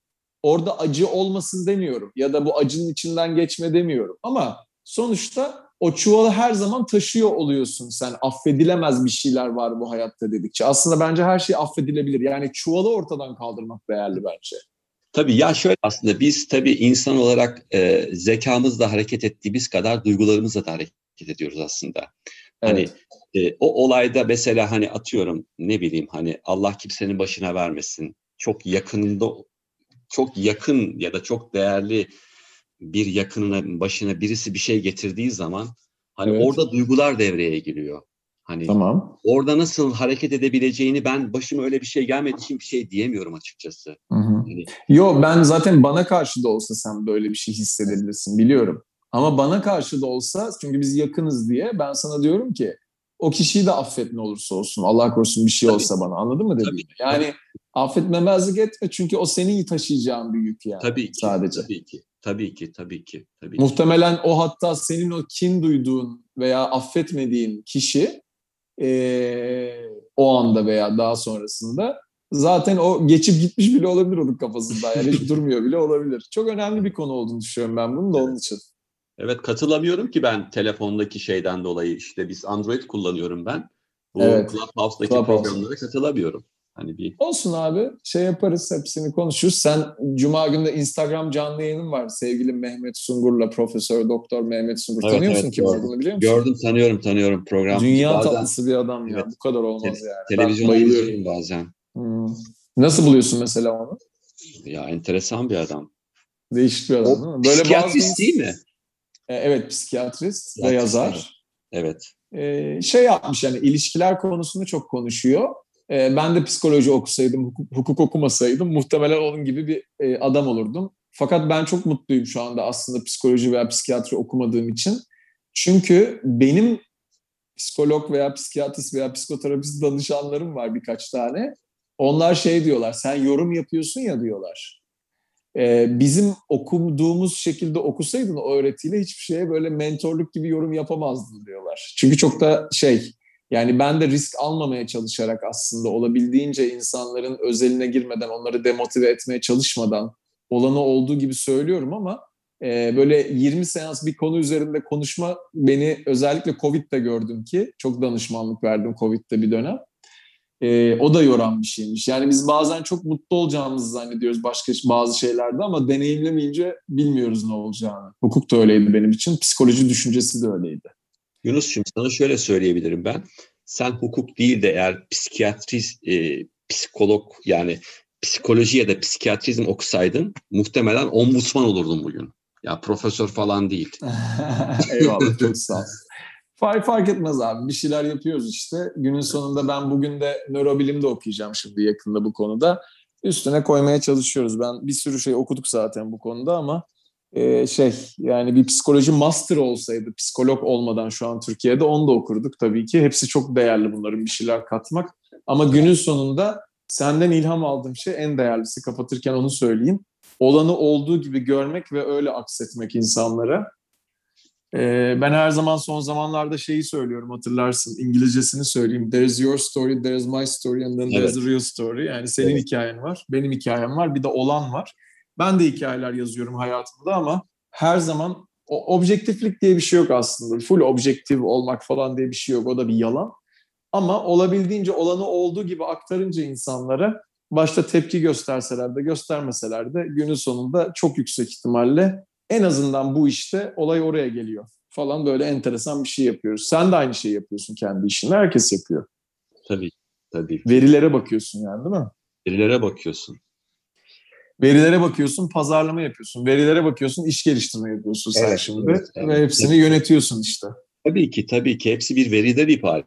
orada acı olmasın demiyorum. Ya da bu acının içinden geçme demiyorum. Ama sonuçta o çuvalı her zaman taşıyor oluyorsun sen. Affedilemez bir şeyler var bu hayatta dedikçe. Aslında bence her şey affedilebilir. Yani çuvalı ortadan kaldırmak değerli bence. Tabii ya şöyle aslında biz tabii insan olarak e, zekamızla hareket ettiğimiz kadar duygularımızla da hareket ediyoruz aslında. Hani e, o olayda mesela hani atıyorum ne bileyim hani Allah kimsenin başına vermesin. Çok yakınında çok yakın ya da çok değerli bir yakınına başına birisi bir şey getirdiği zaman hani Evet. orada duygular devreye giriyor. Hani Tamam. orada nasıl hareket edebileceğini ben başıma öyle bir şey gelmediği için bir şey diyemiyorum açıkçası. Hı hı. Yani Yo ben zaten bana karşı da olsa sen böyle bir şey hissedebilirsin biliyorum. Ama bana karşı da olsa çünkü biz yakınız diye ben sana diyorum ki o kişiyi de affet ne olursa olsun. Allah korusun bir şey Tabii. olsa bana anladın mı dediğimi? Yani affetmemezlik etme çünkü o senin taşıyacağın bir yük yani. tabii ki, sadece. tabii ki, tabii ki, tabii ki, tabii ki. Muhtemelen o hatta senin o kin duyduğun veya affetmediğin kişi eee, o anda veya daha sonrasında zaten o geçip gitmiş bile olabilir onun kafasında. Yani hiç durmuyor bile olabilir. Çok önemli bir konu olduğunu düşünüyorum ben bunun da onun için. Evet katılamıyorum ki ben telefondaki şeyden dolayı işte biz Android kullanıyorum ben. Bu Evet. Clubhouse'daki Clubhouse. programlara katılamıyorum. Hani bir Olsun abi şey yaparız hepsini konuşuruz. Sen Cuma günü de Instagram canlı yayının var. Sevgili Mehmet Sungur'la Profesör Doktor Mehmet Sungur. Evet, Tanıyor evet, musun kim gördüm. olduğunu biliyor musun? gördüm tanıyorum tanıyorum program. Dünya Bazen tatlısı bir adam ya. Evet. Bu kadar olmaz Te- yani. Televizyonda bayılıyorum. izliyorum bazen. Hmm. Nasıl buluyorsun mesela onu? Ya enteresan bir adam. Değişik bir adam değil mi? O Böyle psikiyatrist bazı... değil mi? E, Evet psikiyatrist ve Psikiyatrist, yazar. Evet. E, şey yapmış yani ilişkiler konusunu çok konuşuyor. E, ben de psikoloji okusaydım, hukuk, hukuk okumasaydım muhtemelen onun gibi bir e, adam olurdum. Fakat ben çok mutluyum şu anda aslında psikoloji veya psikiyatri okumadığım için. Çünkü benim psikolog veya psikiyatrist veya psikoterapist danışanlarım var birkaç tane. Onlar şey diyorlar, sen yorum yapıyorsun ya diyorlar. Ee, bizim okuduğumuz şekilde okusaydın o öğretiyle hiçbir şeye böyle mentorluk gibi yorum yapamazdın diyorlar. Çünkü çok da şey, yani ben de risk almamaya çalışarak aslında olabildiğince insanların özeline girmeden, onları demotive etmeye çalışmadan olanı olduğu gibi söylüyorum ama e, böyle 20 seans bir konu üzerinde konuşma beni özellikle Covid'de gördüm ki çok danışmanlık verdim Covid'de bir dönem. E, o da yoran bir şeymiş. Yani biz bazen çok mutlu olacağımızı zannediyoruz başka bazı şeylerde ama deneyimlemeyince bilmiyoruz ne olacağını. Hukuk da öyleydi benim için. Psikoloji düşüncesi de öyleydi. Yunus'cum sana şöyle söyleyebilirim ben. Sen hukuk değil de eğer psikiyatri, e, psikolog yani psikoloji ya da psikiyatrizm okusaydın muhtemelen ombudsman olurdun bugün. Ya profesör falan değil. Eyvallah çok sağ ol. Fark, fark etmez abi. Bir şeyler yapıyoruz işte. Günün sonunda ben bugün de nörobilim de okuyacağım şimdi yakında bu konuda. Üstüne koymaya çalışıyoruz. Ben bir sürü şey okuduk zaten bu konuda ama e, şey yani bir psikoloji master olsaydı psikolog olmadan şu an Türkiye'de onu da okurduk tabii ki. Hepsi çok değerli bunların bir şeyler katmak. Ama günün sonunda senden ilham aldığım şey en değerlisi. Kapatırken onu söyleyeyim. Olanı olduğu gibi görmek ve öyle aksetmek insanlara. Ee, ben her zaman son zamanlarda şeyi söylüyorum hatırlarsın. İngilizcesini söyleyeyim. There's your story, there's my story and then there's Evet. the real story. Yani senin Evet. hikayen var, benim hikayem var, bir de olan var. Ben de hikayeler yazıyorum hayatımda ama her zaman o objektiflik diye bir şey yok aslında. Full objektif olmak falan diye bir şey yok. O da bir yalan. Ama olabildiğince olanı olduğu gibi aktarınca insanlara başta tepki gösterseler de göstermeseler de günün sonunda çok yüksek ihtimalle en azından bu işte olay oraya geliyor falan böyle enteresan bir şey yapıyoruz. Sen de aynı şeyi yapıyorsun kendi işinde. Herkes yapıyor. Tabii. Tabii. Verilere bakıyorsun yani değil mi? Verilere bakıyorsun. Verilere bakıyorsun, pazarlama yapıyorsun. Verilere bakıyorsun, iş geliştirme yapıyorsun sen Evet, şimdi. evet, evet. Ve hepsini yönetiyorsun işte. Tabii ki tabii ki hepsi bir veriden ibaret.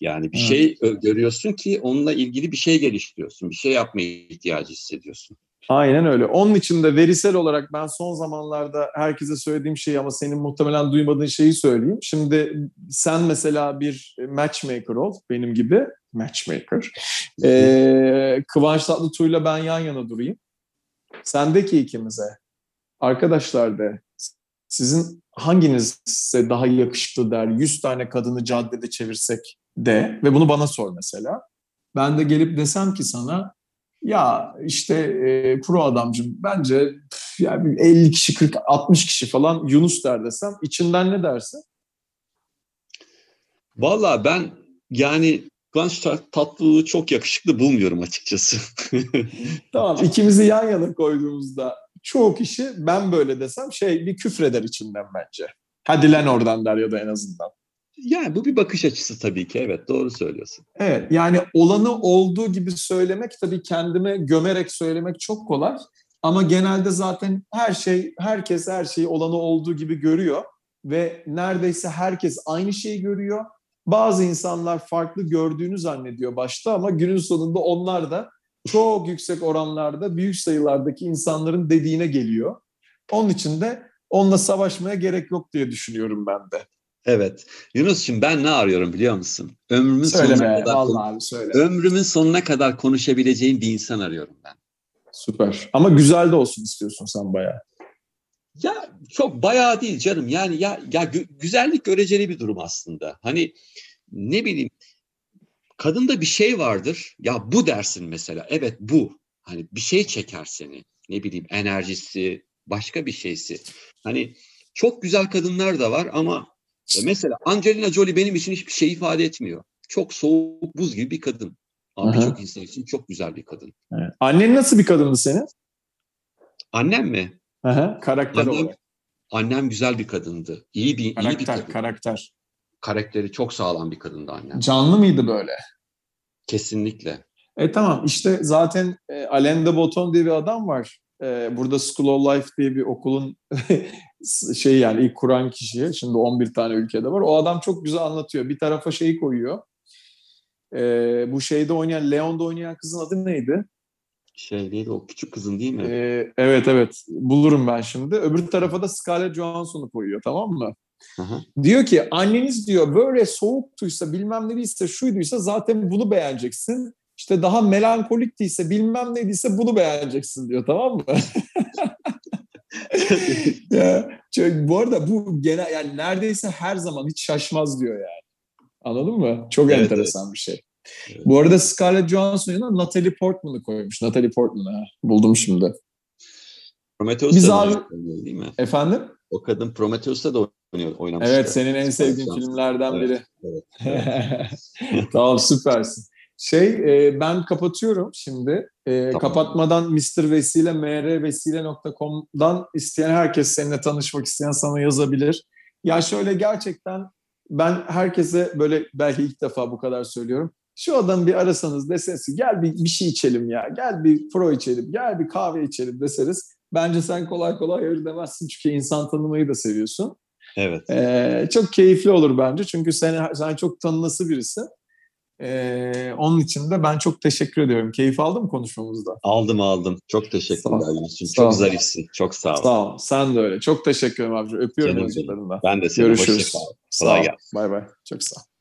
Yani bir Evet. şey görüyorsun ki onunla ilgili bir şey geliştiriyorsun. Bir şey yapmaya ihtiyacı hissediyorsun. Aynen öyle. Onun için de verisel olarak ben son zamanlarda herkese söylediğim şeyi ama senin muhtemelen duymadığın şeyi söyleyeyim. Şimdi sen mesela bir matchmaker ol benim gibi. Matchmaker. Ee, Kıvanç Tatlıtuğ'yla ben yan yana durayım. Sendeki ikimize. Arkadaşlar de sizin hanginiz size daha yakışıklı der 100 tane kadını caddede çevirsek de ve bunu bana sor mesela. Ben de gelip desem ki sana ya işte e, pro adamcım bence püf, ya bir 50 kişi 40 60 kişi falan Yunus der desem içinden ne dersin? Valla ben yani Kıvanç Tat- Tatlıtuğ'u çok yakışıklı bulmuyorum açıkçası. Tamam ikimizi yan yana koyduğumuzda çoğu kişi ben böyle desem şey bir küfreder içinden bence. Hadi lan oradan der ya da en azından. Yani bu bir bakış açısı tabii ki. Evet doğru söylüyorsun. Evet yani olanı olduğu gibi söylemek tabii kendime gömerek söylemek çok kolay. Ama genelde zaten her şey, herkes her şeyi olanı olduğu gibi görüyor. Ve neredeyse herkes aynı şeyi görüyor. bazı insanlar farklı gördüğünü zannediyor başta ama günün sonunda onlar da çok yüksek oranlarda büyük sayılardaki insanların dediğine geliyor. Onun için de onunla savaşmaya gerek yok diye düşünüyorum ben de. Evet. Yunus'cum ben ne arıyorum biliyor musun? Ömrümün Söyle sonuna kadar vallahi abi söyle. ömrümün sonuna kadar konuşabileceğim bir insan arıyorum ben. Süper. Ama güzel de olsun istiyorsun sen bayağı. Ya çok bayağı değil canım. Yani ya ya gü- güzellik göreceli bir durum aslında. Hani ne bileyim kadında bir şey vardır. Ya bu dersin mesela. Evet bu. Hani bir şey çeker seni. Ne bileyim enerjisi, başka bir şeysi. Hani çok güzel kadınlar da var ama mesela Angelina Jolie benim için hiçbir şey ifade etmiyor. Çok soğuk, buz gibi bir kadın. Ama birçok insan için çok güzel bir kadın. Evet. Annen nasıl bir kadındı senin? Annem mi? Aha, karakter Annem, olarak. annem güzel bir kadındı. İyi bir, iyi bir Karakter, kadın. karakter. Karakteri çok sağlam bir kadındı annem. Canlı mıydı böyle? Kesinlikle. E tamam işte zaten e, Alain de Botton diye bir adam var. E, burada School of Life diye bir okulun şey yani ilk kuran kişi. Şimdi 11 tane ülkede var. O adam çok güzel anlatıyor. Bir tarafa şeyi koyuyor. E, bu şeyde oynayan, Leon'da oynayan kızın adı neydi? Şey neydi o küçük kızın değil mi? E, evet evet bulurum ben şimdi. Öbür tarafa da Scarlett Johansson'u koyuyor tamam mı? Hı. Diyor ki anneniz diyor böyle soğuktuysa bilmem nediyse şuyduysa zaten bunu beğeneceksin. İşte daha melankolik değilse bilmem neydiyse bunu beğeneceksin diyor tamam mı? ya, çok- bu arada bu genel yani neredeyse her zaman hiç şaşmaz diyor yani. Anladın mı? Çok Evet, enteresan bir şey. Evet. Bu arada Scarlett Johansson yanına Natalie Portman'ı koymuş. Natalie Portman ha. Buldum şimdi. Prometheus'ta Biz abi- değil mi? Efendim? O kadın Prometheus'ta da oynuyor, oynamıştı. Evet senin en sevdiğin filmlerden Evet, biri. evet, tamam süpersin. Şey e, ben kapatıyorum şimdi. E, Tamam. Kapatmadan Mr. Vesile mrvesile.com'dan isteyen herkes seninle tanışmak isteyen sana yazabilir. Ya şöyle gerçekten ben herkese böyle belki ilk defa bu kadar söylüyorum. Şu adamı bir arasanız deseniz gel bir, bir şey içelim ya. Gel bir pro içelim. Gel bir kahve içelim deseniz. Bence sen kolay kolay hayır demezsin. Çünkü insan tanımayı da seviyorsun. Evet. Ee, çok keyifli olur bence çünkü sen, sen çok tanınası birisin. Ee, onun için de ben çok teşekkür ediyorum. Keyif aldın mı konuşmamızda? Aldım aldım. Çok Sağ teşekkürler. Yunus'cum. Sağ. Çok zarifsin. Çok sağ ol. Sağ ol. Sen de öyle. Çok teşekkür ederim abici. Öpüyorum Canım. Ben de seni. Görüşürüz. Hoşça kal. Sağ ol. Bay bay. Çok sağ ol.